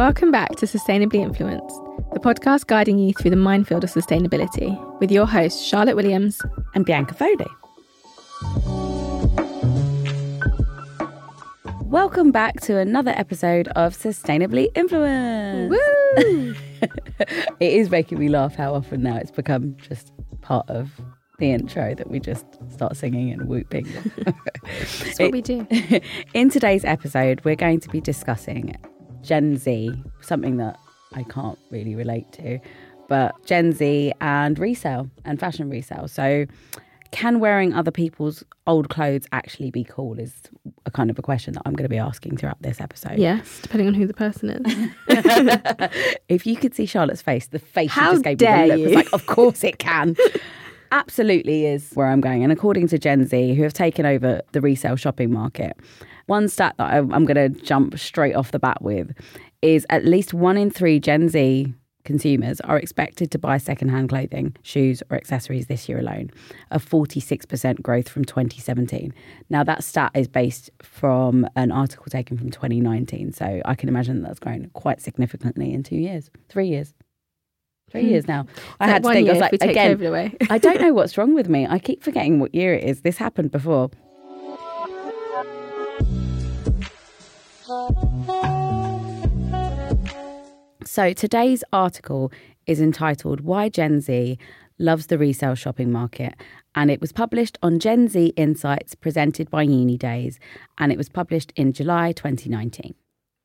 Welcome back to Sustainably Influenced, the podcast guiding you through the minefield of sustainability with your hosts, Charlotte Williams and Bianca Foley. Welcome back to another episode of Sustainably Influenced. Woo! it is making me laugh how often now it's become just part of the intro that we just start singing and whooping. That's what we do. In today's episode, we're going to be discussing Gen Z, something that I can't really relate to, but Gen Z and resale and fashion resale. So, can wearing other people's old clothes actually be cool? Is a kind of a question that I'm going to be asking throughout this episode. Yes, depending on who the person is. if you could see Charlotte's face, the face How she just gave dare me the look you. like, of course it can. Absolutely is where I'm going. And according to Gen Z, who have taken over the resale shopping market, one stat that I- I'm going to jump straight off the bat with is at least one in three Gen Z consumers are expected to buy secondhand clothing, shoes, or accessories this year alone, a 46% growth from 2017. Now, that stat is based from an article taken from 2019. So I can imagine that's grown quite significantly in two years, three years. Three years now. I had to think. I was like, again, away. I don't know what's wrong with me. I keep forgetting what year it is. This happened before. So today's article is entitled Why Gen Z Loves the Resale Shopping Market. And it was published on Gen Z Insights presented by UNiDAYS. And it was published in July 2019.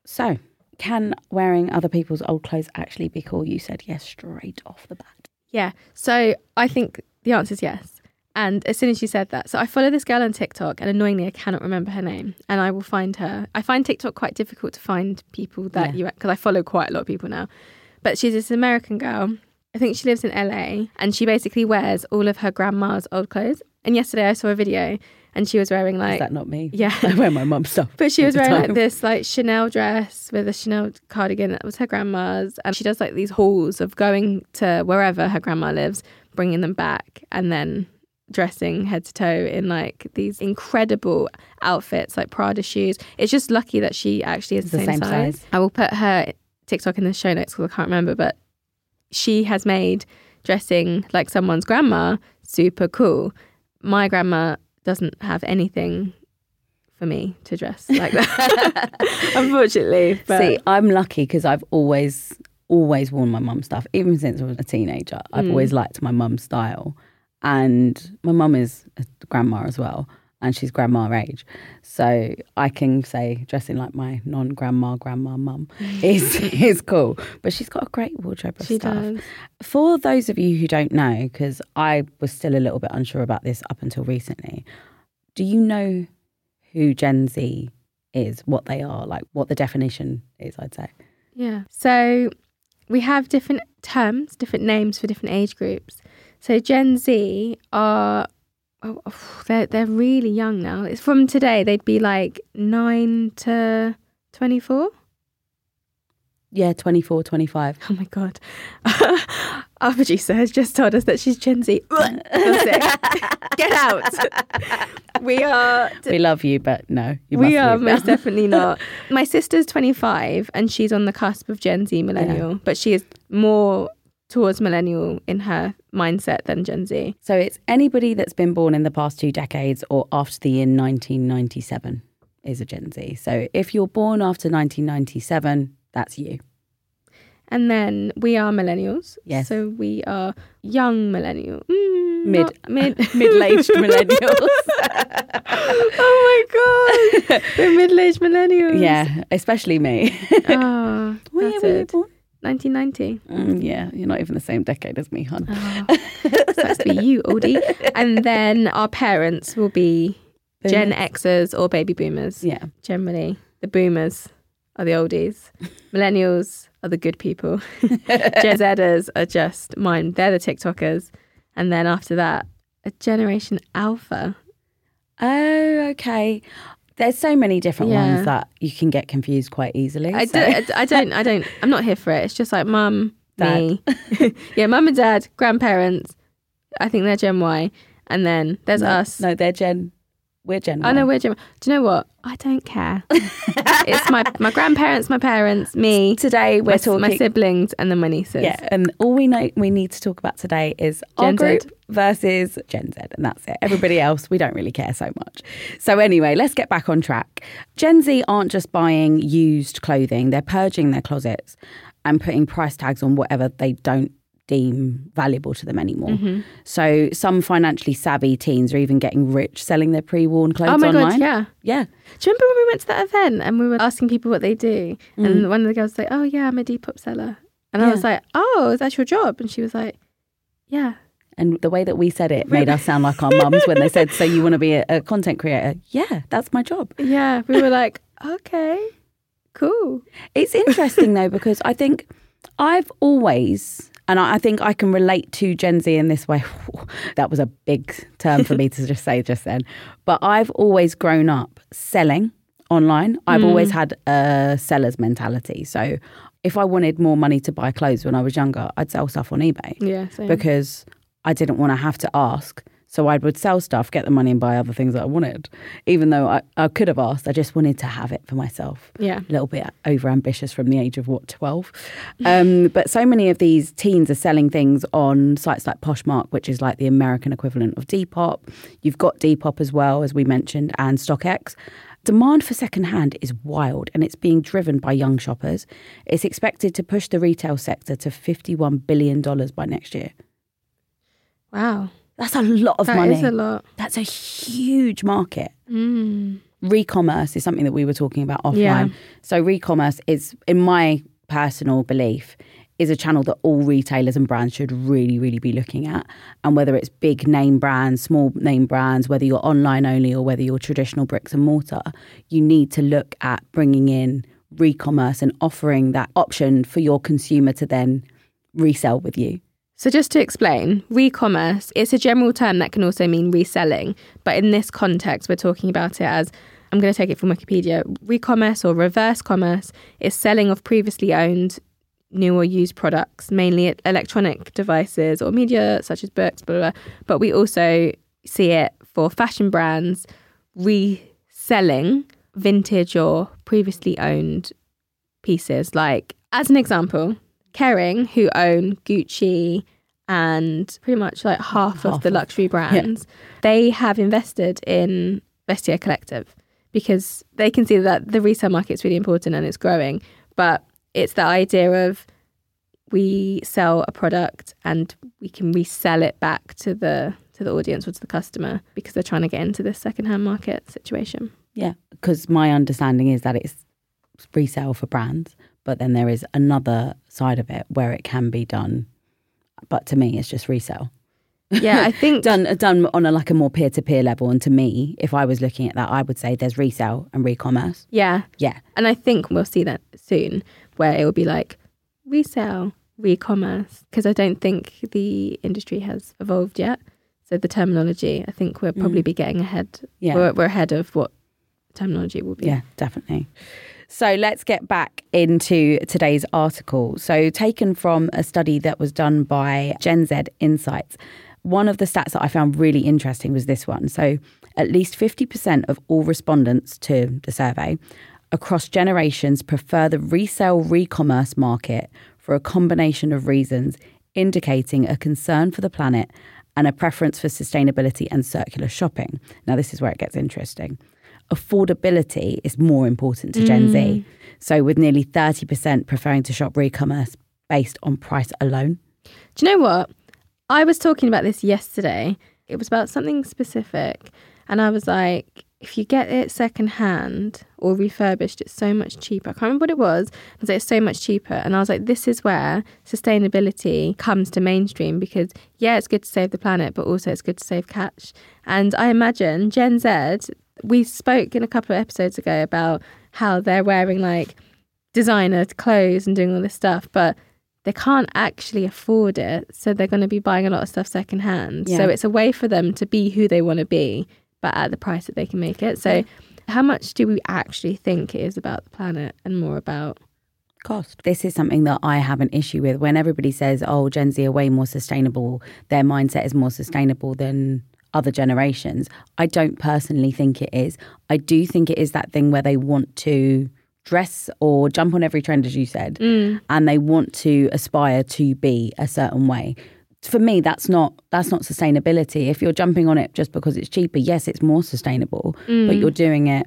So, can wearing other people's old clothes actually be cool? You said yes straight off the bat. Yeah. So I think the answer is yes. And as soon as she said that, so I follow this girl on TikTok, and annoyingly, I cannot remember her name. And I will find her. I find TikTok quite difficult to find people that Yeah. you because I follow quite a lot of people now. But she's this American girl. I think she lives in LA, and she basically wears all of her grandma's old clothes. And yesterday, I saw a video, and she was wearing like Is that not me? yeah. I wear my mum's stuff. But she was wearing like this like Chanel dress with a Chanel cardigan that was her grandma's, and she does like these hauls of going to wherever her grandma lives, bringing them back, and then dressing head to toe in like these incredible outfits, like Prada shoes. It's just lucky that she actually is the, The same, same size. size. I will put her TikTok in the show notes because I can't remember, but she has made dressing like someone's grandma super cool. My grandma doesn't have anything for me to dress like that, unfortunately. But See, I'm lucky because I've always, always worn my mum's stuff. Even since I was a teenager, I've Mm. always liked my mum's style. And my mum is a grandma as well, and she's grandma age. So I can say dressing like my non grandma, grandma mum is, is cool. But she's got a great wardrobe of she stuff. does. For those of you who don't know, because I was still a little bit unsure about this up until recently, do you know who Gen Z is, what they are, like what the definition is, I'd say? Yeah. So we have different terms, different names for different age groups. So Gen Z are oh, oh, they're they're really young now. It's from today. They'd be like nine to twenty four. Yeah, 24, 25. Oh my god. Our producer has just told us that she's Gen Z. Get out. We are We love you, but no, you we are most definitely not. My sister's 25 and she's on the cusp of Gen Z millennial, but she is more towards millennial in her mindset than Gen Z. So it's anybody that's been born in the past two decades or after the year 1997 is a Gen Z. So if you're born after 1997, that's you. And then we are millennials. Yes. So we are young millennial. Mm, Mid- mid Middle-aged millennials. oh my god. We're middle-aged millennials. yeah, especially me. Oh, year that's were you it. born? 1990. Mm, yeah, you're not even the same decade as me, hon. Oh, sucks to be you, oldie. And then our parents will be Gen Xers or baby boomers. Yeah. Generally, the boomers are the oldies. Millennials are the good people. Gen Zers are just mine. They're the TikTokers. And then after that, a Generation Alpha. Oh, okay. There's so many different Yeah. ones that you can get confused quite easily. I, so- do, I don't, I don't, I'm not here for it. It's just like mum, me. yeah, mum and dad, grandparents. I think they're Gen Y. And then there's no, us. No, they're Gen We're Gen I know we're Gen. Do you know what? I don't care. it's my my grandparents, my parents, me, Today we're my, talking. my siblings, and then my nieces. yeah, and all we know we need to talk about today is our Gen Z. versus Gen Z, and that's it. Everybody else, we don't really care so much. So anyway, let's get back on track. Gen Z aren't just buying used clothing; they're purging their closets and putting price tags on whatever they don't deem valuable to them anymore. Mm-hmm. So some financially savvy teens are even getting rich selling their pre-worn clothes Oh my online. god, yeah. yeah. Do you remember when we went to that event and we were asking people what they do? Mm. And one of the girls was like, "Oh yeah, I'm a Depop seller," and I was like, "Oh, that's your job?" And she was like, "Yeah." And the way that we said it made us sound like our mums when they said, "So you want to be a, a content creator?" Yeah, that's my job. Yeah, we were like, okay, cool. It's interesting though because I think I've always, and I think I can relate to Gen Z in this way. that was a big term for me to just say just then, but I've always grown up selling online. I've hmm. always had a seller's mentality. So if I wanted more money to buy clothes when I was younger, I'd sell stuff on eBay. Yeah, same. because I didn't want to have to ask. So I would sell stuff, get the money, and buy other things that I wanted. Even though I, I could have asked, I just wanted to have it for myself. yeah, A little bit over ambitious from the age of what, 12? Um, but so many of these teens are selling things on sites like Poshmark, which is like the American equivalent of Depop. You've got Depop as well, as we mentioned, and StockX. Demand for secondhand is wild and it's being driven by young shoppers. It's expected to push the retail sector to $51 billion by next year. Wow, That's a lot of that money. is a lot. That's a huge market. Mm. Re-commerce is something that we were talking about offline. Yeah. So re-commerce is, in my personal belief, is a channel that all retailers and brands should really, really be looking at. And whether it's big name brands, small name brands, whether you're online only or whether you're traditional bricks and mortar, you need to look at bringing in re-commerce and offering that option for your consumer to then resell with you. So just to explain, re-commerce it's a general term that can also mean reselling, but in this context, we're talking about it as I'm going to take it from Wikipedia. Re-commerce or reverse commerce is selling of previously owned new or used products, mainly electronic devices or media such as books, blah, blah, blah. But we also see it for fashion brands reselling vintage or previously owned pieces. Like, as an example, Kering, who own Gucci and pretty much like half, Half of the luxury brands, they have invested in Vestiaire Collective because they can see that the resale market's really important and it's growing. But it's the idea of we sell a product and we can resell it back to the to the audience or to the customer because they're trying to get into this secondhand market situation. Yeah, because my understanding is that it's resale for brands, but then there is another side of it where it can be done. But to me, it's just resale Yeah, I think done done on a like a more peer to peer level. And to me, if I was looking at that, I would say there's resale and re-commerce. yeah, Yeah, And I think we'll see that soon, where it will be like resale, re-commerce, because I don't think the industry has evolved yet. So the terminology, I think we'll probably be getting ahead. Mm. yeah, We're, we're ahead of what terminology will be. yeah, definitely. So let's get back into today's article. So, taken from a study that was done by Gen Z Insights, one of the stats that I found really interesting was this one. So, at least 50% of all respondents to the survey across generations prefer the resale re commerce market for a combination of reasons, indicating a concern for the planet and a preference for sustainability and circular shopping. Now, this is where it gets interesting affordability is more important to Gen Z. Mm. So, with nearly 30% preferring to shop re commerce based on price alone. Do you know what? I was talking about this yesterday. It was about something specific. And I was like, if you get it secondhand or refurbished, it's so much cheaper. I can't remember what it was. I was like, it's so much cheaper. And I was like, this is where sustainability comes to mainstream because, yeah, it's good to save the planet, but also it's good to save cash. And I imagine Gen Z, we spoke in a couple of episodes ago about how they're wearing like designer clothes and doing all this stuff, but they can't actually afford it. So they're going to be buying a lot of stuff secondhand. Yeah. So it's a way for them to be who they want to be, but at the price that they can make it. So, Yeah. how much do we actually think it is about the planet and more about? Cost. This is something that I have an issue with when everybody says, oh, Gen Z are way more sustainable, their mindset is more sustainable than other generations. I don't personally think it is. I do think it is that thing where they want to dress or jump on every trend, as you said, mm. and they want to aspire to be a certain way. For me, that's not that's not sustainability. If you're jumping on it just because it's cheaper, yes, it's more sustainable, but mm. you're doing it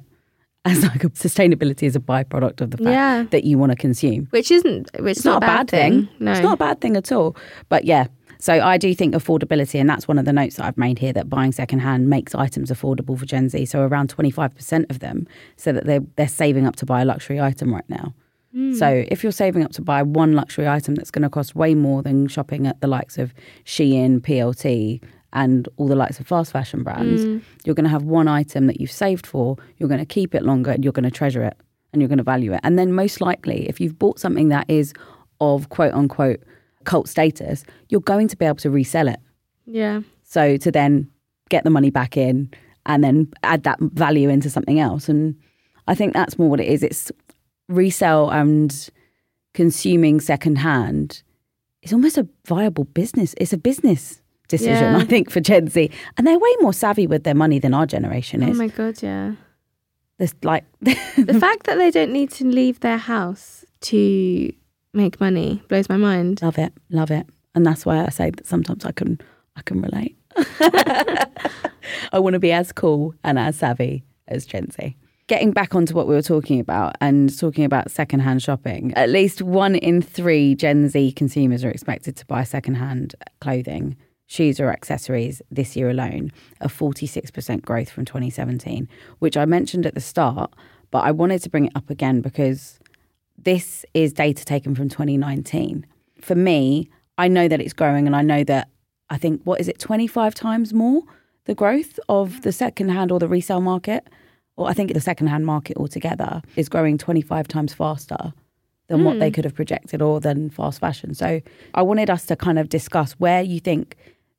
as like a sustainability is a byproduct of the fact Yeah. that you want to consume. Which isn't, which It's not, a bad thing. No. It's not a bad thing at all. But yeah, so I do think affordability, and that's one of the notes that I've made here that buying secondhand makes items affordable for Gen Z. So around 25% of them so that they're, they're saving up to buy a luxury item right now. Hmm. So if you're saving up to buy one luxury item that's going to cost way more than shopping at the likes of Shein, PLT, and all the likes of fast fashion brands, hmm. you're going to have one item that you've saved for, you're going to keep it longer, and you're going to treasure it and you're going to value it. And then most likely, if you've bought something that is of quote unquote cult status, you're going to be able to resell it. Yeah. So to then get the money back in and then add that value into something else. And I think that's more what it is. It's resell and consuming secondhand is almost a viable business. It's a business decision, Yeah. I think, for Gen Z. And they're way more savvy with their money than our generation oh is. Oh my God, yeah. There's like the fact that they don't need to leave their house to make money blows my mind. love it, love it. And that's why I say that sometimes I can I can relate. I want to be as cool and as savvy as Gen Z. Getting back onto what we were talking about and talking about secondhand shopping, at least one in three Gen Z consumers are expected to buy secondhand clothing, shoes, or accessories this year alone, a 46% growth from 2017, which I mentioned at the start, but I wanted to bring it up again because this is data taken from 2019. For me, I know that it's growing and I know that I think, what is it, 25 times more the growth of the secondhand or the resale market? Or I think the secondhand market altogether is growing 25 times faster than what they hmm. could have projected or than fast fashion. So I wanted us to kind of discuss where you think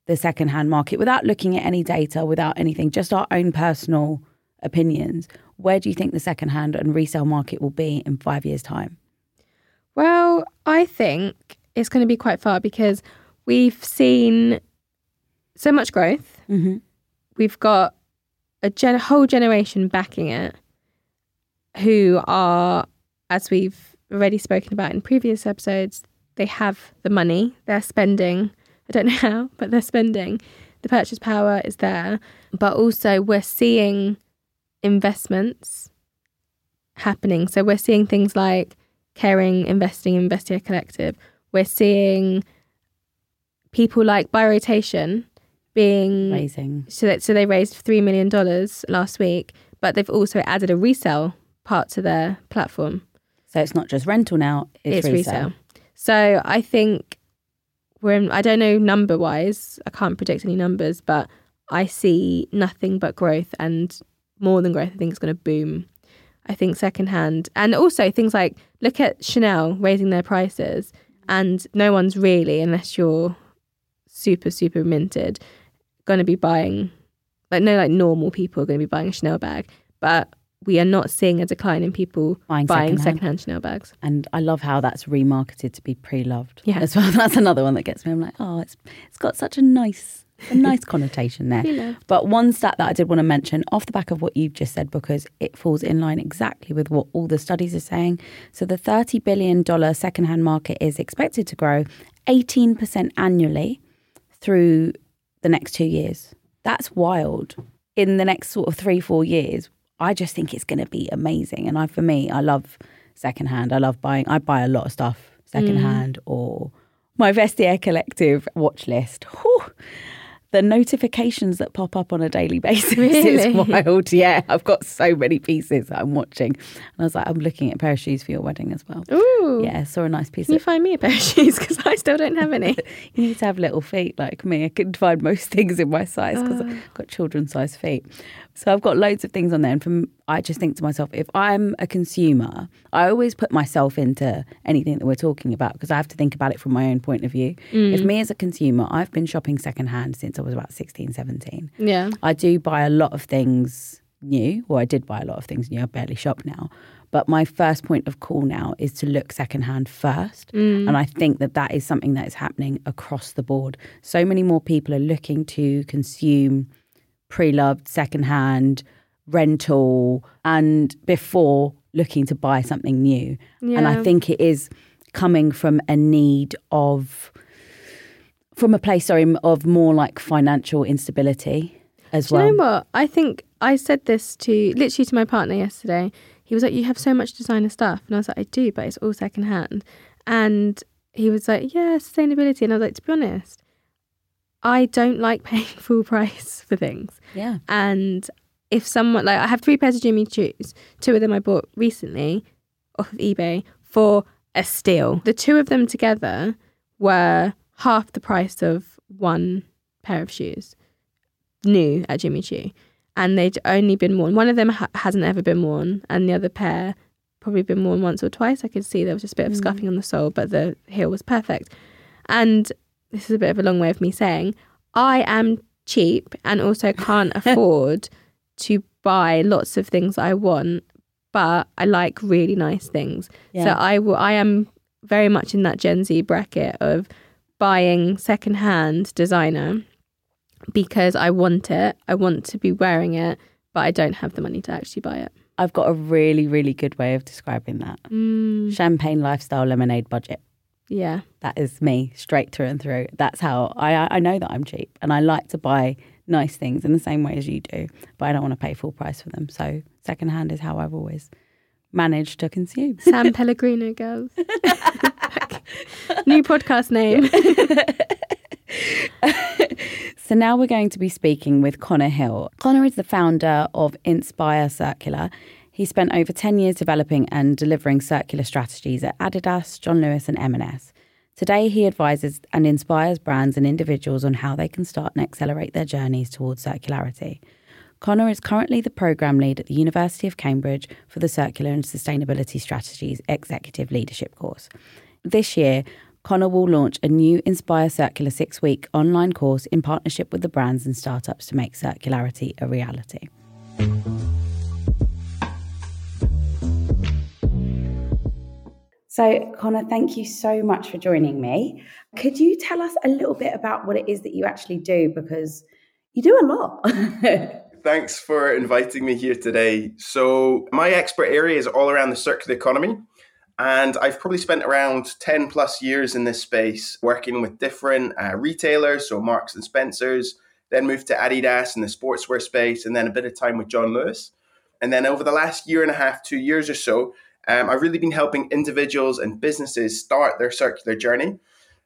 the secondhand market, without looking at any data, without anything, just our own personal opinions, where do you think the secondhand and resale market will be in five years' time? Well, I think it's going to be quite far because we've seen so much growth. Mm-hmm. We've got a gen- whole generation backing it who are, as we've already spoken about in previous episodes, they have the money, they're spending. I don't know how, but they're spending. The purchase power is there. But also, we're seeing investments happening. So, we're seeing things like Kering, investing, in Vestiaire Collective. We're seeing people like By Rotation being Amazing. so that so they raised three million dollars last week, but they've also added a resale part to their platform. So it's not just rental now, it's, It's, resale. So I think we're in, I don't know number wise, I can't predict any numbers, but I see nothing but growth and more than growth. I think it's going to boom. I think secondhand and also things like look at Chanel raising their prices and no one's really unless you're super super minted going to be buying like no like normal people are going to be buying a Chanel bag, but we are not seeing a decline in people Buying buying secondhand. secondhand Chanel bags. And I love how that's remarketed to be pre-loved. Yeah. as well. That's another one that gets me. I'm like, oh, it's it's got such a nice, a nice connotation there. But one stat that I did want to mention off the back of what you've just said, because it falls in line exactly with what all the studies are saying. So the thirty billion dollar secondhand market is expected to grow eighteen percent annually through the next two years. That's wild. In the next sort of three, four years, I just think it's going to be amazing. And I, for me, I love secondhand. I love buying. I buy a lot of stuff mm. secondhand or my Vestiaire Collective watch list. Whew. The notifications that pop up on a daily basis Really? is wild. Yeah, I've got so many pieces that I'm watching. And I was like, I'm looking at a pair of shoes for your wedding as well. Ooh. Yeah, saw a nice piece Can you find me a pair of shoes? Because I still don't have any. you need to have little feet like me. I can find most things in my size because Ah. I've got children's size feet. So I've got loads of things on there. And from I just think to myself, if I'm a consumer, I always put myself into anything that we're talking about because I have to think about it from my own point of view. Mm. If me as a consumer, I've been shopping secondhand since I was about 16, 17. Yeah. I do buy a lot of things new, or I did buy a lot of things new. I barely shop now. But my first point of call now is to look secondhand first. Mm. And I think that that is something that is happening across the board. So many more people are looking to consume pre loved, secondhand, rental, and before looking to buy something new. And I think it is coming from a need of, from a place, sorry, of more like financial instability as Do well. you know what? I think I said this to literally to my partner yesterday. He was like, "You have so much designer stuff," and I was like, "I do, but it's all secondhand." And he was like, "Yeah, sustainability," and I was like, "To be honest, I don't like paying full price for things." Yeah. And if someone like I have three pairs of Jimmy Choos, two of them I bought recently off of eBay for a steal. The two of them together were half the price of one pair of shoes, new at Jimmy Choo, and they'd only been worn. One of them ha- hasn't ever been worn, and the other pair probably been worn once or twice. I could see there was just a bit of hmm. scuffing on the sole, but the heel was perfect. And this is a bit of a long way of me saying I am cheap and also can't afford to buy lots of things I want, but I like really nice things. So Yeah. I will. I am very much in that Gen Z bracket of buying secondhand designer because I want it. I want to be wearing it, but I don't have the money to actually buy it. I've got a really, really good way of describing that. Mm, Champagne lifestyle lemonade budget. Yeah. That is me straight through and through. That's how I I know that I'm cheap and I like to buy nice things in the same way as you do, but I don't want to pay full price for them. So secondhand is how I've always managed to consume. San Pellegrino girls. New podcast name. So now we're going to be speaking with Connor Hill. Connor is the founder of Inspire Circular. He spent over 10 years developing and delivering circular strategies at Adidas, John Lewis and M&S. Today he advises and inspires brands and individuals on how they can start and accelerate their journeys towards circularity. Connor is currently the program lead at the University of Cambridge for the Circular and Sustainability Strategies Executive Leadership course. This year, Connor will launch a new Inspire Circular six week online course in partnership with the brands and startups to make circularity a reality. So, Connor, thank you so much for joining me. Could you tell us a little bit about what it is that you actually do? Because you do a lot. Thanks for inviting me here today. So, my expert area is all around the circular economy. And I've probably spent around 10 plus years in this space working with different uh, retailers, so Marks and Spencer's, then moved to Adidas in the sportswear space, and then a bit of time with John Lewis. And then over the last year and a half, two years or so, um, I've really been helping individuals and businesses start their circular journey.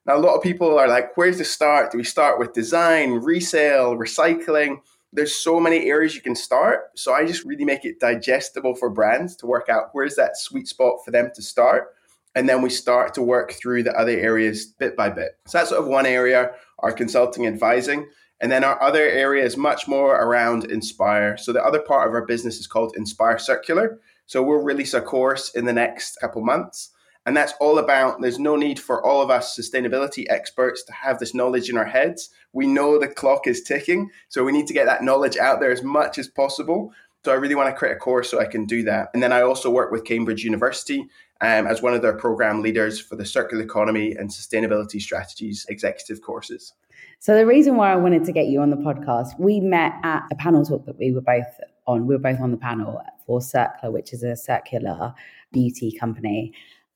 Now, a lot of people are like, where's the start? Do we start with design, resale, recycling? There's so many areas you can start. So I just really make it digestible for brands to work out where's that sweet spot for them to start. And then we start to work through the other areas bit by bit. So that's sort of one area, our consulting advising. And then our other area is much more around Inspire. So the other part of our business is called Inspire Circular. So we'll release a course in the next couple months. And that's all about there's no need for all of us sustainability experts to have this knowledge in our heads. We know the clock is ticking. So we need to get that knowledge out there as much as possible. So I really want to create a course so I can do that. And then I also work with Cambridge University um, as one of their program leaders for the circular economy and sustainability strategies executive courses. So the reason why I wanted to get you on the podcast, we met at a panel talk that we were both on. We were both on the panel for Circular, which is a circular beauty company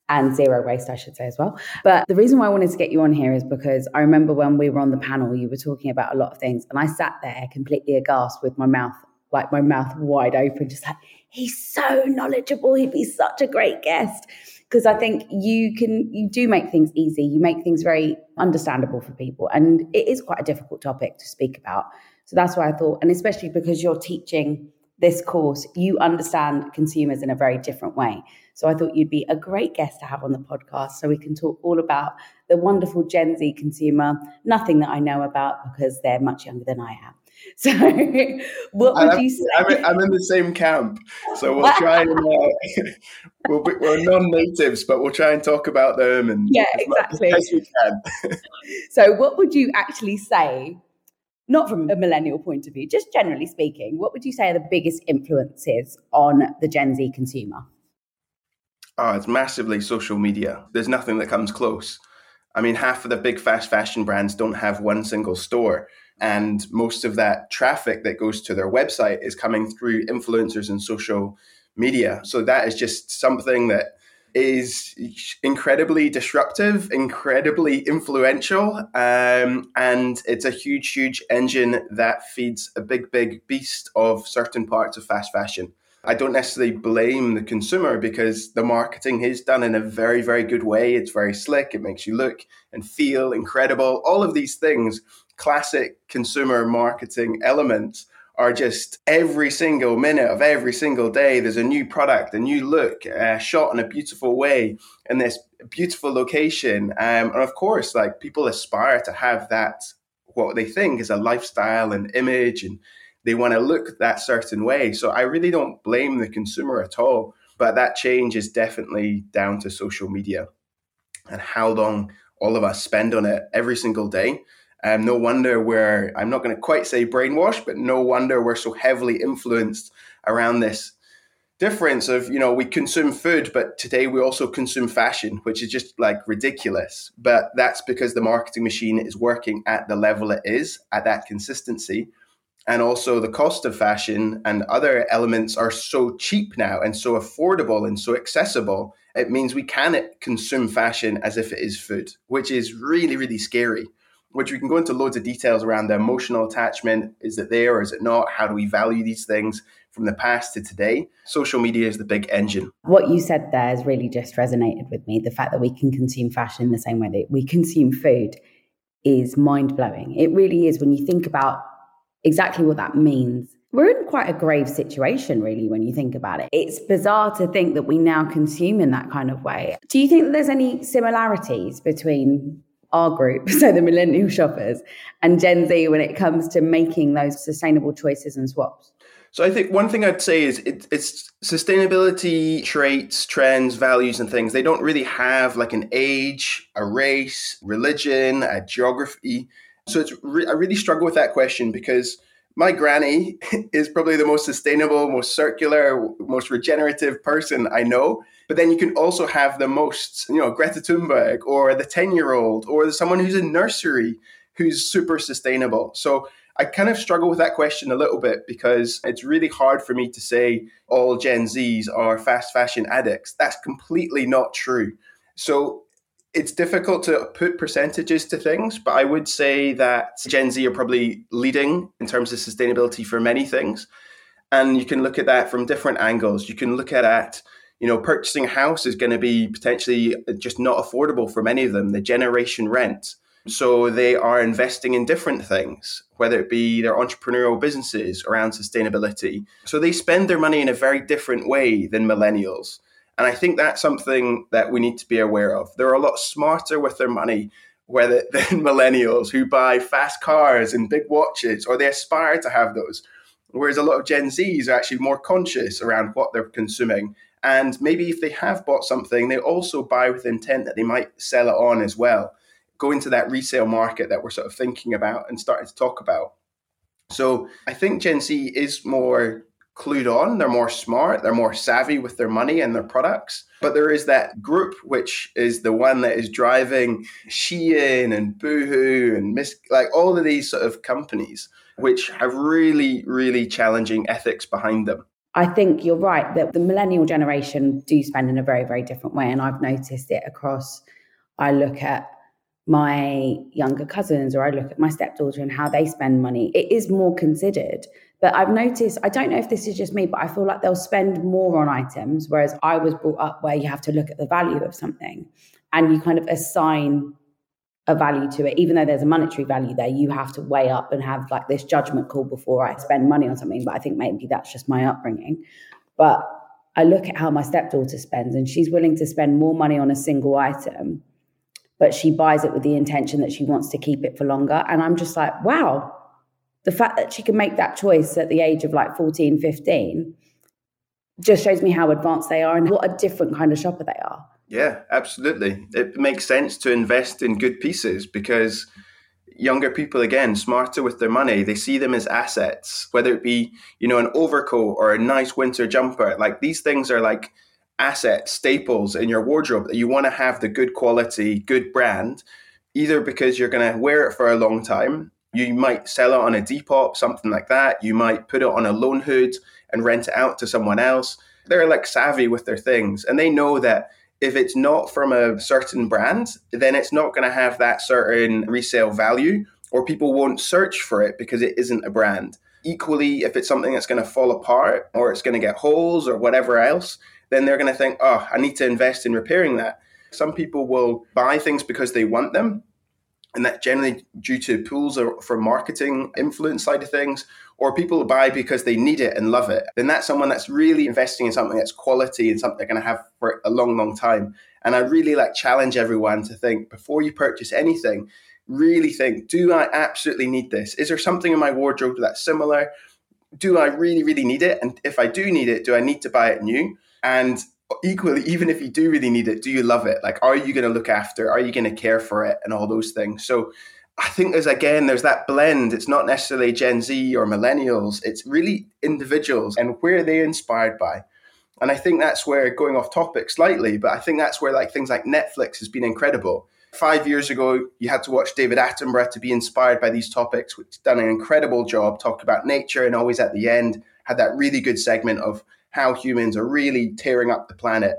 and zero waste, I should say as well. But the reason why I wanted to get you on here is because I remember when we were on the panel, you were talking about a lot of things, and I sat there completely aghast with my mouth, like my mouth wide open, just like, he's so knowledgeable. He'd be such a great guest. Because I think you can, you do make things easy. You make things very understandable for people. And it is quite a difficult topic to speak about. So that's why I thought, and especially because you're teaching this course, you understand consumers in a very different way. So I thought you'd be a great guest to have on the podcast so we can talk all about the wonderful Gen Z consumer, nothing that I know about because they're much younger than I am. So what would I'm, you say? I'm, in- I'm in the same camp, so we'll try and uh, we'll be, we're non-natives, but we'll try and talk about them and Yeah, exactly. as we can. So what would you actually say, not from hmm. a millennial point of view, just generally speaking, what would you say are the biggest influences on the Gen Z consumer? Oh, it's massively social media. There's nothing that comes close. I mean, half of the big fast fashion brands don't have one single store. And most of that traffic that goes to their website is coming through influencers and social media. So that is just something that is incredibly disruptive, incredibly influential, um, and it's a huge, huge engine that feeds a big, big beast of certain parts of fast fashion. I don't necessarily blame the consumer because the marketing is done in a very, very good way. It's very slick. It makes you look and feel incredible. All of these things, classic consumer marketing elements, are just every single minute of every single day. There's a new product, a new look, uh, shot in a beautiful way in this beautiful location. Um, and of course, like people aspire to have that, what they think is a lifestyle and image and they want to look that certain way. So I really don't blame the consumer at all. But that change is definitely down to social media and how long all of us spend on it every single day. Um, no wonder we're, I'm not going to quite say brainwashed, but no wonder we're so heavily influenced around this difference of, you know, we consume food, but today we also consume fashion, which is just like ridiculous. But that's because the marketing machine is working at the level it is, at that consistency and also the cost of fashion and other elements are so cheap now and so affordable and so accessible it means we can consume fashion as if it is food which is really really scary which we can go into loads of details around the emotional attachment is it there or is it not how do we value these things from the past to today social media is the big engine what you said there has really just resonated with me the fact that we can consume fashion in the same way that we consume food is mind blowing it really is when you think about exactly what that means. We're in quite a grave situation, really, when you think about it. It's bizarre to think that we now consume in that kind of way. Do you think there's any similarities between our group, so the millennial shoppers, and Gen Z when it comes to making those sustainable choices and swaps? So I think one thing I'd say is it, it's sustainability traits, trends, values, and things. They don't really have like an age, a race, religion, a geography. So it's re- I really struggle with that question because my granny is probably the most sustainable, most circular, most regenerative person I know. But then you can also have the most, you know, Greta Thunberg or the 10 year old or someone who's in nursery who's super sustainable. So I kind of struggle with that question a little bit because it's really hard for me to say all Gen Zs are fast fashion addicts. That's completely not true. So it's difficult to put percentages to things, but I would say that Gen Z are probably leading in terms of sustainability for many things. And you can look at that from different angles. You can look at that, you know, purchasing a house is going to be potentially just not affordable for many of them, the generation rent. So they are investing in different things, whether it be their entrepreneurial businesses around sustainability. So they spend their money in a very different way than millennials. And I think that's something that we need to be aware of. They're a lot smarter with their money whether than millennials who buy fast cars and big watches or they aspire to have those. Whereas a lot of Gen Zs are actually more conscious around what they're consuming. And maybe if they have bought something, they also buy with intent that they might sell it on as well. Go into that resale market that we're sort of thinking about and starting to talk about. So I think Gen Z is more clued on, they're more smart, they're more savvy with their money and their products. But there is that group which is the one that is driving Shein and Boohoo and Miss, like all of these sort of companies, which have really, really challenging ethics behind them. I think you're right that the millennial generation do spend in a very, very different way. And I've noticed it across, I look at my younger cousins or I look at my stepdaughter and how they spend money. It is more considered. But I've noticed, I don't know if this is just me, but I feel like they'll spend more on items, whereas I was brought up where you have to look at the value of something and you kind of assign a value to it. Even though there's a monetary value there, you have to weigh up and have like this judgment call before I spend money on something. But I think maybe that's just my upbringing. But I look at how my stepdaughter spends, and she's willing to spend more money on a single item, but she buys it with the intention that she wants to keep it for longer. And I'm just like, wow, the fact that she can make that choice at the age of like 14, 15 just shows me how advanced they are and what a different kind of shopper they are. Yeah, absolutely. It makes sense to invest in good pieces because younger people again smarter with their money they see them as assets whether it be you know an overcoat or a nice winter jumper like these things are like assets staples in your wardrobe that you want to have the good quality good brand either because you're going to wear it for a long time You might sell it on a Depop, something like that. You might put it on a Loanhood and rent it out to someone else. They're like savvy with their things and they know that if it's not from a certain brand, then it's not going to have that certain resale value or people won't search for it because it isn't a brand. Equally, if it's something that's going to fall apart or it's going to get holes or whatever else, then they're going to think, oh, I need to invest in repairing that. Some people will buy things because they want them. And that generally due to pools or for marketing influence side of things, or people buy because they need it and love it, then that's someone that's really investing in something that's quality and something they're going to have for a long, long time. And I really like challenge everyone to think before you purchase anything, really think, do I absolutely need this? Is there something in my wardrobe that's similar? Do I really, really need it? And if I do need it, do I need to buy it new? And equally, even if you do really need it, do you love it? Like, are you going to look after? Are you going to care for it? And all those things. So I think there's again, there's that blend. It's not necessarily Gen Z or millennials. It's really individuals and where they're they inspired by? And I think that's where going off topic slightly, but I think that's where like things like Netflix has been incredible Five years ago, you had to watch David Attenborough to be inspired by these topics, which done an incredible job talking about nature and always at the end had that really good segment of how humans are really tearing up the planet.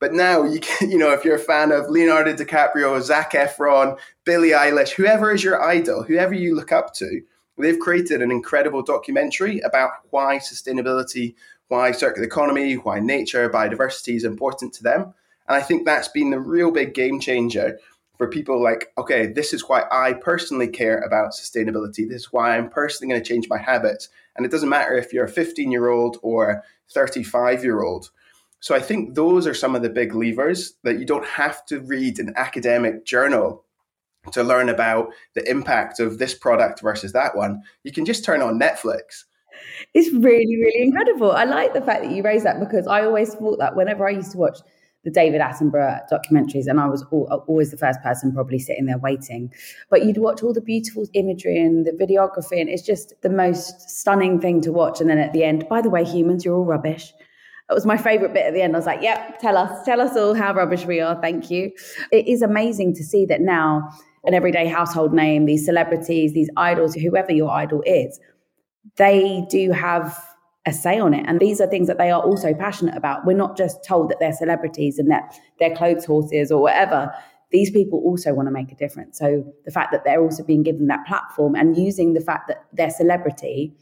But now you can, you know, if you're a fan of Leonardo DiCaprio, Zac Efron, Billie Eilish, whoever is your idol, whoever you look up to, they've created an incredible documentary about why sustainability, why circular economy, why nature, biodiversity is important to them. And I think that's been the real big game changer for people like, okay, this is why I personally care about sustainability. This is why I'm personally going to change my habits. And it doesn't matter if you're a 15 year old or 35 year old. So I think those are some of the big levers that you don't have to read an academic journal to learn about the impact of this product versus that one. You can just turn on Netflix. It's really, really incredible. I like the fact that you raised that because I always thought that whenever I used to watch the David Attenborough documentaries, and I was uh, always the first person probably sitting there waiting. But you'd watch all the beautiful imagery and the videography, and it's just the most stunning thing to watch. And then at the end, by the way, humans, you're all rubbish. That was my favorite bit at the end. I was like, yep, tell us, tell us all how rubbish we are. Thank you. It is amazing to see that now an everyday household name, these celebrities, these idols, whoever your idol is, they do have a say on it. And these are things that they are also passionate about. We're not just told that they're celebrities and that they're clothes horses or whatever. These people also want to make a difference. So the fact that they're also being given that platform and using the fact that they're celebrity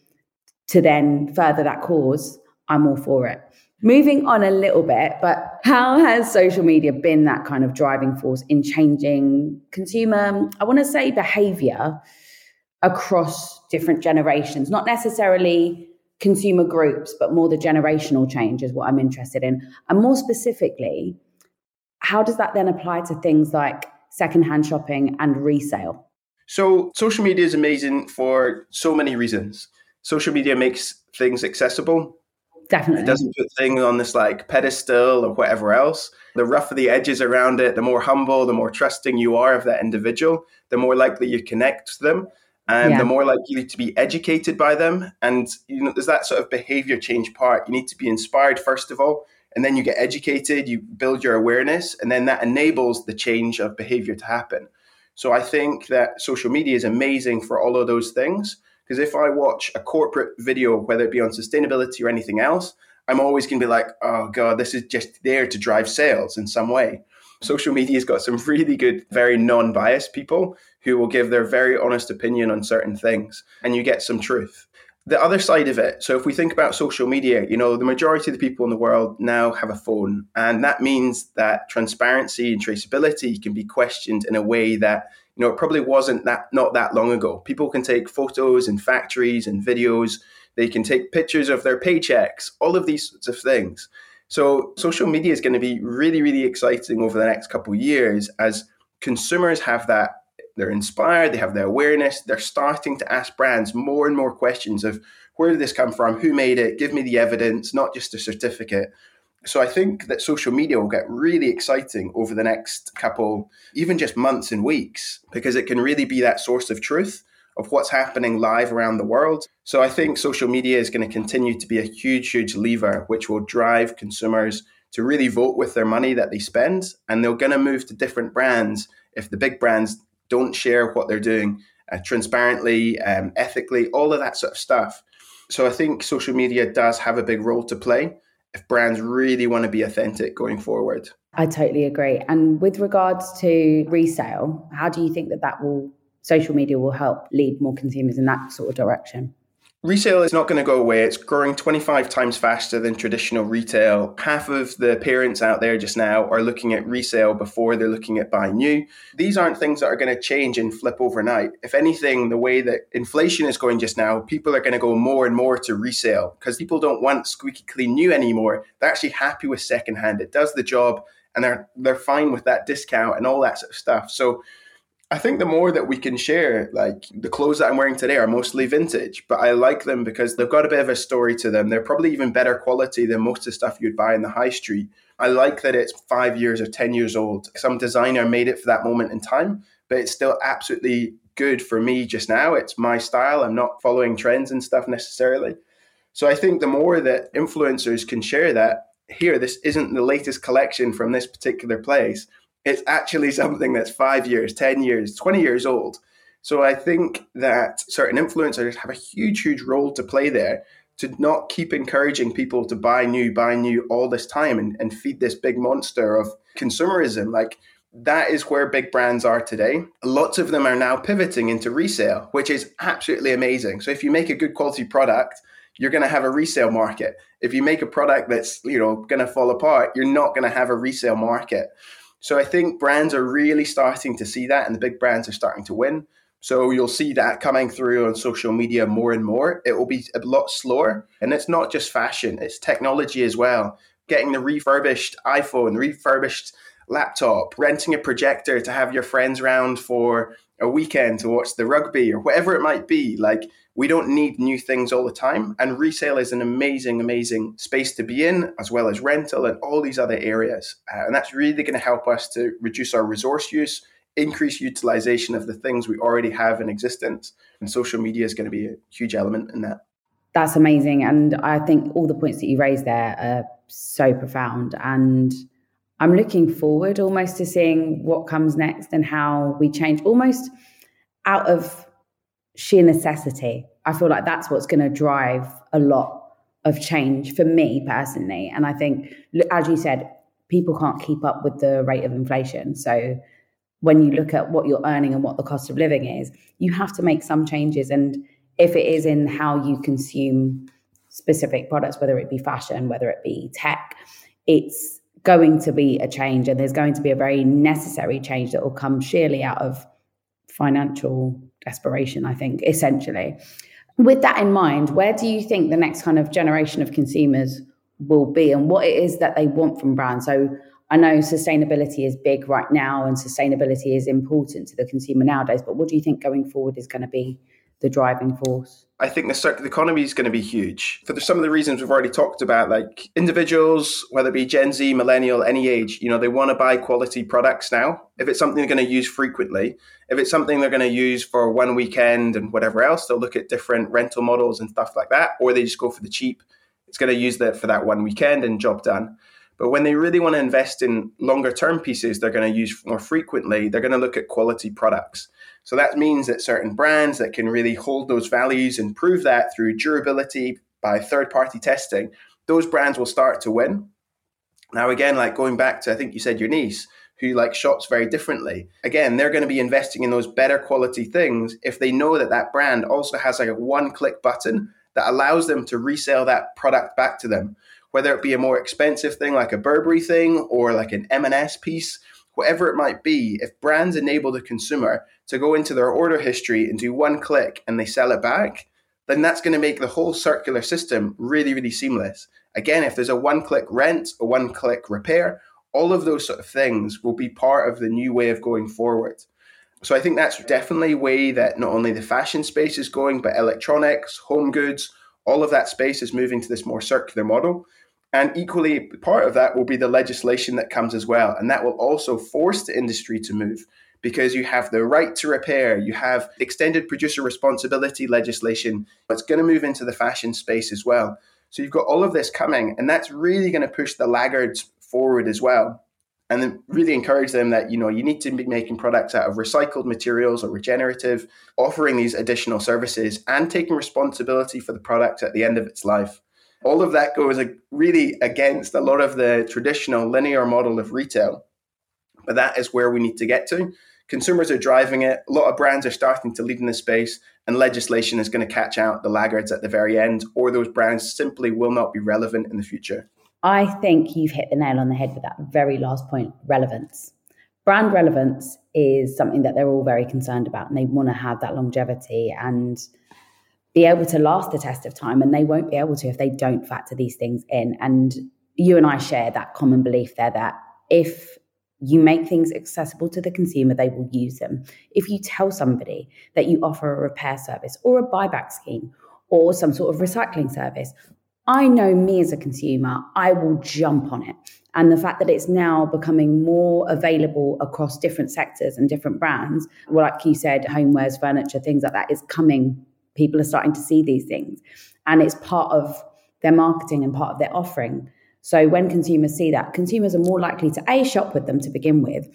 to then further that cause, I'm all for it. Moving on a little bit, but how has social media been that kind of driving force in changing consumer, I want to say behavior across different generations, not necessarily consumer groups, but more the generational change is what I'm interested in. And more specifically, how does that then apply to things like secondhand shopping and resale? So, social media is amazing for so many reasons. Social media makes things accessible. Definitely. It doesn't put things on this like pedestal or whatever else. The rougher the edges around it, the more humble, the more trusting you are of that individual, the more likely you connect to them and yeah. the more likely to be educated by them. And you know, there's that sort of behavior change part. You need to be inspired first of all, and then you get educated, you build your awareness, and then that enables the change of behavior to happen. So I think that social media is amazing for all of those things. Because if I watch a corporate video, whether it be on sustainability or anything else, I'm always going to be like, oh God, this is just there to drive sales in some way. Social media's got some really good, very non biased people who will give their very honest opinion on certain things, and you get some truth. The other side of it, so if we think about social media, you know, the majority of the people in the world now have a phone, and that means that transparency and traceability can be questioned in a way that you know it probably wasn't that not that long ago. People can take photos in factories and videos. They can take pictures of their paychecks, all of these sorts of things. So social media is going to be really, really exciting over the next couple of years as consumers have that. They're inspired, they have the awareness, they're starting to ask brands more and more questions of where did this come from? Who made it? Give me the evidence, not just a certificate. So I think that social media will get really exciting over the next couple, even just months and weeks, because it can really be that source of truth of what's happening live around the world. So I think social media is going to continue to be a huge, huge lever which will drive consumers to really vote with their money that they spend. And they're going to move to different brands if the big brands don't share what they're doing uh, transparently, um, ethically, all of that sort of stuff. So I think social media does have a big role to play if brands really want to be authentic going forward. I totally agree. And with regards to resale, how do you think that that will social media will help lead more consumers in that sort of direction? Resale is not going to go away. It's growing 25 times faster than traditional retail. Half of the parents out there just now are looking at resale before they're looking at buying new. These aren't things that are going to change and flip overnight. If anything, the way that inflation is going just now, people are going to go more and more to resale because people don't want squeaky clean new anymore. They're actually happy with secondhand. It does the job and they're they're fine with that discount and all that sort of stuff. So I think the more that we can share, like the clothes that I'm wearing today are mostly vintage, but I like them because they've got a bit of a story to them. They're probably even better quality than most of the stuff you'd buy in the high street. I like that it's five years or 10 years old. Some designer made it for that moment in time, but it's still absolutely good for me just now. It's my style. I'm not following trends and stuff necessarily. So I think the more that influencers can share that, here, this isn't the latest collection from this particular place it's actually something that's five years, 10 years, 20 years old. So I think that certain influencers have a huge, huge role to play there to not keep encouraging people to buy new, buy new all this time and, and feed this big monster of consumerism. Like that is where big brands are today. Lots of them are now pivoting into resale, which is absolutely amazing. So if you make a good quality product, you're going to have a resale market. If you make a product that's, you know, going to fall apart, you're not going to have a resale market. So I think brands are really starting to see that, and the big brands are starting to win. So you'll see that coming through on social media more and more. It will be a lot slower. And it's not just fashion, it's technology as well. Getting the refurbished iPhone, refurbished laptop, renting a projector to have your friends around for a weekend to watch the rugby or whatever it might be. Like we don't need new things all the time. And resale is an amazing, amazing space to be in, as well as rental and all these other areas. Uh, and that's really going to help us to reduce our resource use, increase utilization of the things we already have in existence. And social media is going to be a huge element in that. That's amazing. And I think all the points that you raised there are so profound. And I'm looking forward almost to seeing what comes next and how we change almost out of sheer necessity. I feel like that's what's going to drive a lot of change for me personally. And I think, as you said, people can't keep up with the rate of inflation. So when you look at what you're earning and what the cost of living is, you have to make some changes. And if it is in how you consume specific products, whether it be fashion, whether it be tech, it's going to be a change and there's going to be a very necessary change that will come sheerly out of financial desperation, I think, essentially. With that in mind, where do you think the next kind of generation of consumers will be and what it is that they want from brands? So I know sustainability is big right now and sustainability is important to the consumer nowadays, but what do you think going forward is going to be the driving force? I think the circular economy is going to be huge for some of the reasons we've already talked about. Like individuals, whether it be Gen Z, millennial, any age, you know, they want to buy quality products now. If it's something they're going to use frequently, if it's something they're going to use for one weekend and whatever else, they'll look at different rental models and stuff like that, or they just go for the cheap. It's going to use that for that one weekend and job done. But when they really want to invest in longer term pieces, they're going to use more frequently. They're going to look at quality products. So that means that certain brands that can really hold those values and prove that through durability by third party testing, those brands will start to win. Now, again, like going back to, I think you said your niece, who like shops very differently. Again, they're going to be investing in those better quality things if they know that that brand also has like a one click button that allows them to resell that product back to them, whether it be a more expensive thing like a Burberry thing or like an M&S piece whatever it might be, if brands enable the consumer to go into their order history and do one click and they sell it back, then that's going to make the whole circular system really, really seamless. Again, if there's a one click rent, a one click repair, all of those sort of things will be part of the new way of going forward. So I think that's definitely a way that not only the fashion space is going, but electronics, home goods, all of that space is moving to this more circular model. And equally, part of that will be the legislation that comes as well. And that will also force the industry to move because you have the right to repair, you have extended producer responsibility legislation. It's going to move into the fashion space as well. So you've got all of this coming, and that's really going to push the laggards forward as well. and then really encourage them that you know you need to be making products out of recycled materials or regenerative offering these additional services and taking responsibility for the product at the end of its life all of that goes really against a lot of the traditional linear model of retail. But that is where we need to get to. Consumers are driving it. A lot of brands are starting to lead in this space and legislation is going to catch out the laggards at the very end or those brands simply will not be relevant in the future. I think you've hit the nail on the head with that very last point relevance. Brand relevance is something that they're all very concerned about, and they want to have that longevity and be able to last the test of time. And they won't be able to if they don't factor these things in. And you and I share that common belief there that if you make things accessible to the consumer, they will use them. If you tell somebody that you offer a repair service or a buyback scheme or some sort of recycling service I know me as a consumer, I will jump on it. And the fact that it's now becoming more available across different sectors and different brands, well, like you said, homewares, furniture, things like that is coming. People are starting to see these things. And it's part of their marketing and part of their offering. So when consumers see that, consumers are more likely to A, shop with them to begin with,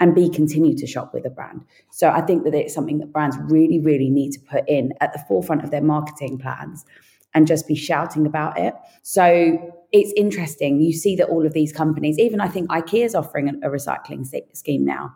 and B, continue to shop with a brand. So I think that it's something that brands really, really need to put in at the forefront of their marketing plans and just be shouting about it. So it's interesting. You see that all of these companies, even I think IKEA is offering a, recycling scheme now.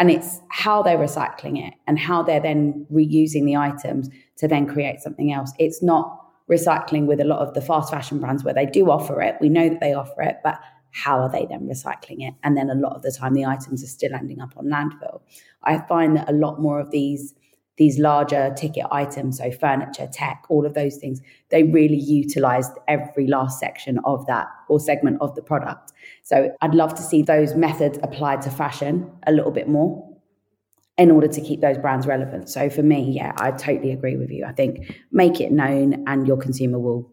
And it's how they're recycling it and how they're then reusing the items to then create something else. It's not recycling with a lot of the fast fashion brands where they do offer it. We know that they offer it, but how are they then recycling it? And then a lot of the time, the items are still ending up on landfill. I find that a lot more of these these larger ticket items, so furniture, tech, all of those things, they really utilized every last section of that or segment of the product. So I'd love to see those methods applied to fashion a little bit more in order to keep those brands relevant. So for me, yeah, I totally agree with you. I think make it known and your consumer will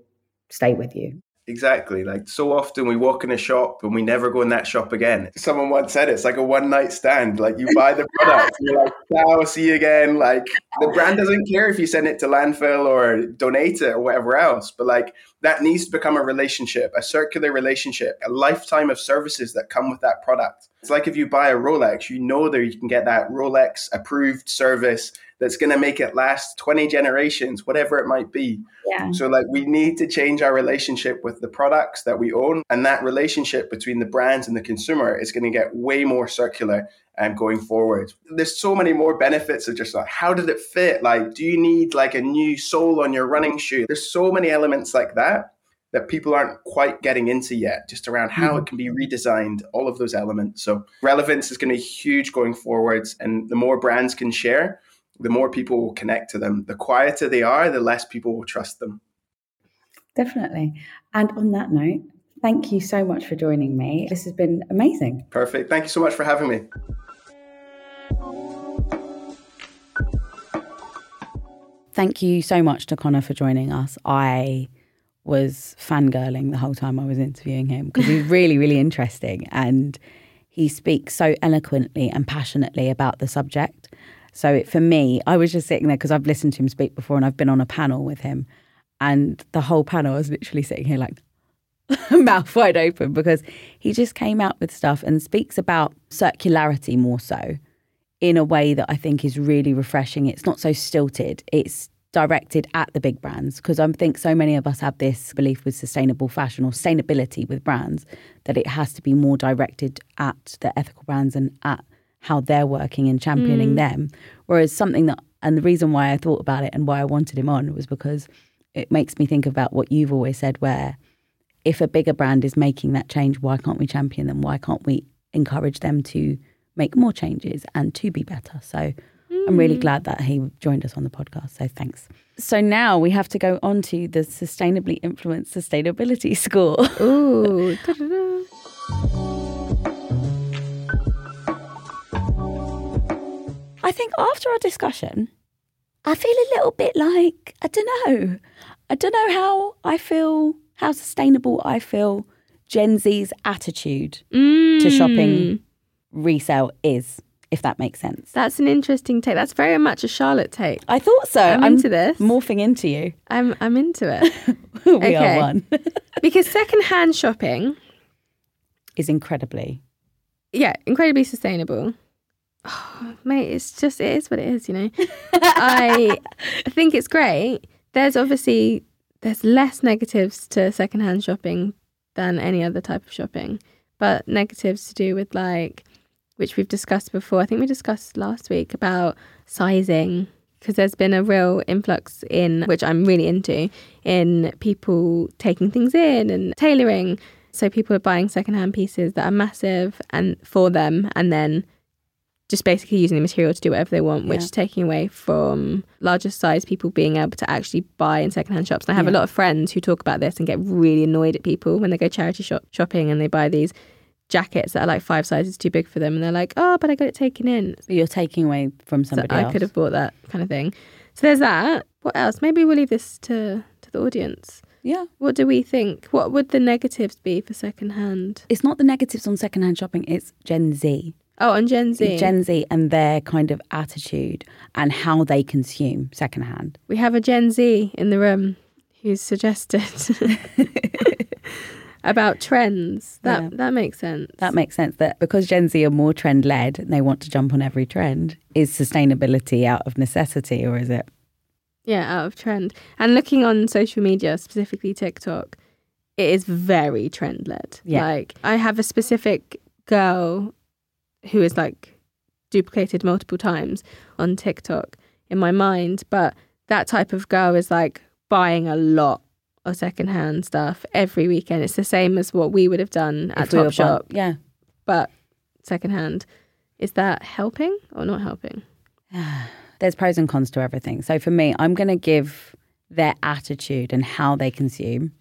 stay with you. Exactly. Like so often we walk in a shop and we never go in that shop again. Someone once said it's like a one night stand. Like you buy the product, you're like, ciao, see you again. Like the brand doesn't care if you send it to landfill or donate it or whatever else. But like that needs to become a relationship, a circular relationship, a lifetime of services that come with that product. It's like if you buy a Rolex, you know that you can get that Rolex approved service that's going to make it last 20 generations, whatever it might be. Yeah. So, like, we need to change our relationship with the products that we own. And that relationship between the brands and the consumer is going to get way more circular and um, going forward. There's so many more benefits of just like, how did it fit? Like, do you need like a new sole on your running shoe? There's so many elements like that that people aren't quite getting into yet, just around how mm-hmm. it can be redesigned, all of those elements. So relevance is going to be huge going forwards. And the more brands can share, the more people will connect to them. The quieter they are, the less people will trust them. Definitely. And on that note, thank you so much for joining me. This has been amazing. Perfect. Thank you so much for having me. Thank you so much to Connor for joining us. I was fangirling the whole time I was interviewing him because he's really, really interesting and he speaks so eloquently and passionately about the subject. So it, for me, I was just sitting there because I've listened to him speak before and I've been on a panel with him. And the whole panel, was literally sitting here like mouth wide open because he just came out with stuff and speaks about circularity more so in a way that I think is really refreshing. It's not so stilted. It's directed at the big brands because I think so many of us have this belief with sustainable fashion or sustainability with brands that it has to be more directed at the ethical brands and at how they're working and championing mm. them. Whereas something that, and the reason why I thought about it and why I wanted him on was because it makes me think about what you've always said, where if a bigger brand is making that change, why can't we champion them? Why can't we encourage them to make more changes and to be better? So mm. I'm really mm. glad that he joined us on the podcast. So thanks. So now we have to go on to the sustainably influenced sustainability score. Ooh. I think after our discussion, I feel a little bit like, I don't know. I don't know how I feel, how sustainable I feel Gen Z's attitude mm. to shopping resale is, if that makes sense. That's an interesting take. That's very much a Charlotte take. I thought so. I'm, I'm into this. Morphing into you. I'm I'm into it. we okay. are one. because secondhand shopping is incredibly yeah, incredibly sustainable. Oh, mate, it's just it is what it is, you know. I think it's great. There's obviously there's less negatives to secondhand shopping than any other type of shopping, but negatives to do with like which we've discussed before. I think we discussed last week about sizing because there's been a real influx in which I'm really into in people taking things in and tailoring. So people are buying secondhand pieces that are massive and for them and then just basically using the material to do whatever they want, which Yeah. is taking away from larger size people being able to actually buy in secondhand shops. And I have a lot of friends who talk about this and get really annoyed at people when they go charity shop shopping and they buy these jackets that are like five sizes too big for them and they're like, Oh, but I got it taken in. But you're taking away from So somebody I else. could have bought that kind of thing. So there's that. What else? Maybe we'll leave this to, to the audience. Yeah. What do we think? What would the negatives be for secondhand? It's not the negatives on secondhand shopping, it's Gen Z. Oh, on Gen Z. Gen Z and their kind of attitude and how they consume secondhand. we have a Gen Z in the room who's suggested about trends. That Yeah. that makes sense. That makes sense that because Gen Z are more trend led and they want to jump on every trend, is sustainability out of necessity or is it? yeah, out of trend. And looking on social media, specifically TikTok, it is very trend led. Yeah. Like I have a specific girl who is like duplicated multiple times on TikTok in my mind, but that type of girl is like buying a lot of secondhand stuff every weekend. It's the same as what we would have done at we Topshop, Yeah. but secondhand. Is that helping or not helping? There's pros and cons to everything. So for me, I'm going to give their attitude and how they consume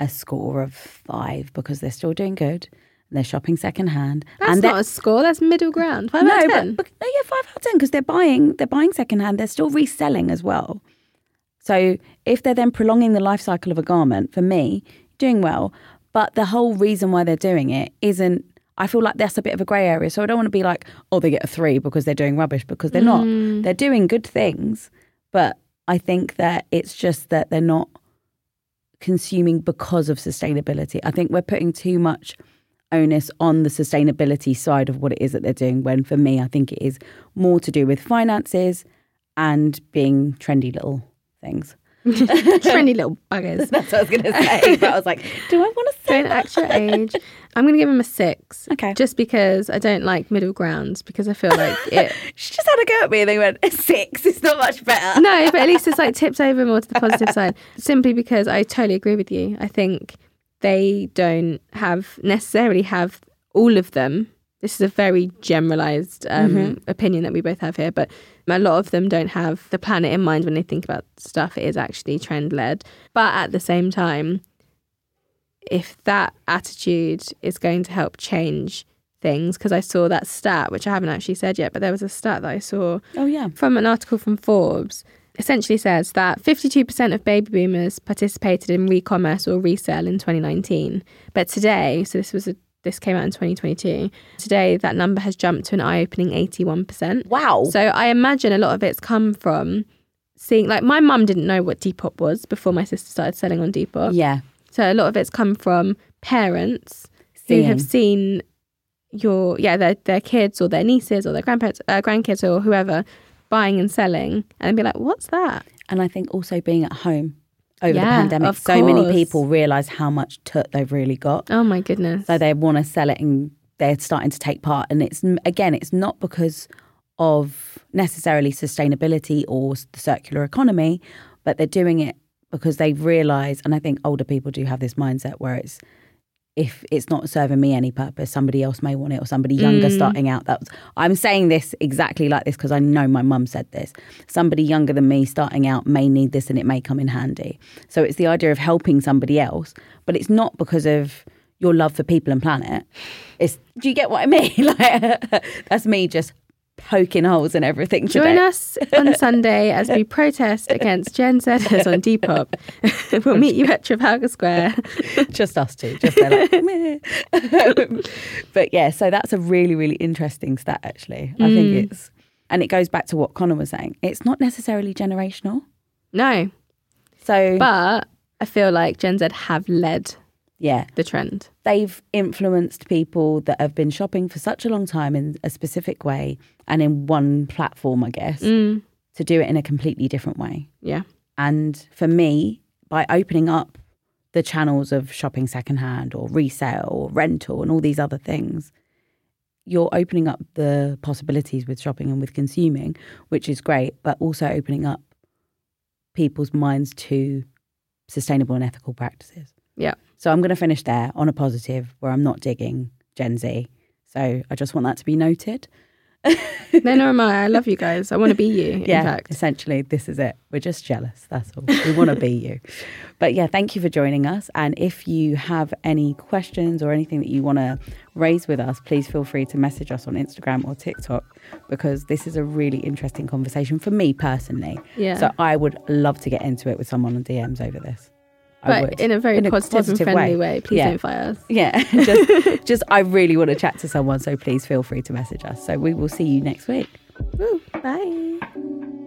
a score of five because they're still doing good. They're shopping secondhand. That's and not a score. That's middle ground. Five no, out of ten. but no, yeah, five out of ten because they're buying they're buying secondhand. They're still reselling as well. So if they're then prolonging the life cycle of a garment, for me, doing well. But the whole reason why they're doing it isn't. I feel like that's a bit of a grey area. So I don't want to be like, oh, they get a three because they're doing rubbish because they're not. Mm. They're doing good things, but I think that it's just that they're not consuming because of sustainability. I think we're putting too much onus on the sustainability side of what it is that they're doing when for me I think it is more to do with finances and being trendy little things. Trendy little buggers. That's what I was going to say. But I was like, do I want to say Don't act your age. I'm going to give him a six. Okay. Just because I don't like middle grounds because I feel like it. She just had a go at me and they went, six, it's not much better. No, but at least it's like tipped over more to the positive side. Simply because I totally agree with you. I think they don't have necessarily have all of them. This is a very generalized um, Mm-hmm. opinion that we both have here, but a lot of them don't have the planet in mind when they think about stuff. It is actually trend led. But at the same time, if that attitude is going to help change things, because I saw that stat, which I haven't actually said yet, but there was a stat that I saw Oh, yeah. from an article from Forbes essentially says that 52% of baby boomers participated in re-commerce or resale in 2019 but today so this was a this came out in 2022 today that number has jumped to an eye-opening 81% Wow. so i imagine a lot of it's come from seeing like my mum didn't know what depop was before my sister started selling on depop yeah. so a lot of it's come from parents who have seen your yeah their their kids or their nieces or their grandparents uh, grandkids or whoever buying and selling and be like what's that And I think also being at home over the pandemic, so many people realise how much tut they've really got. oh my goodness So they want to sell it and they're starting to take part. And it's, again, it's not because of necessarily sustainability or the circular economy, but they're doing it because they've realised, and I think older people do have this mindset where it's, if it's not serving me any purpose, somebody else may want it, or somebody younger mm. starting out. That was, I'm saying this exactly like this because I know my mum said this. Somebody younger than me starting out may need this, and it may come in handy. So it's the idea of helping somebody else, but it's not because of your love for people and planet. It's do you get what I mean? Like that's me just poking holes in everything today. Join us on Sunday as we protest against Gen Zers on Depop. we'll meet you at Trafalgar Square. just us two. Just like, "Meh." Um, but yeah, so that's a really, really interesting stat. Actually, I think mm. it's, and it goes back to what Connor was saying. It's not necessarily generational. No, So but I feel like Gen Z have led Yeah. the trend. they've influenced people that have been shopping for such a long time in a specific way and in one platform, I guess, Mm, to do it in a completely different way. yeah. And for me, by opening up the channels of shopping secondhand or resale or rental and all these other things, you're opening up the possibilities with shopping and with consuming, which is great, but also opening up people's minds to sustainable and ethical practices. Yeah. So I'm going to finish there on a positive where I'm not digging Gen Z. So I just want that to be noted. no, no, am I. I love you guys. I want to be you. yeah, In fact, essentially, this is it. We're just jealous. That's all. We want to be you. But yeah, thank you for joining us. And if you have any questions or anything that you want to raise with us, please feel free to message us on Instagram or TikTok because this is a really interesting conversation for me personally. yeah. So I would love to get into it with someone on DMs over this. But in a very In a positive, positive and friendly way. way. Please Yeah. don't fire us. yeah, just, just I really want to chat to someone. So please feel free to message us. So we will see you next week. Woo, bye.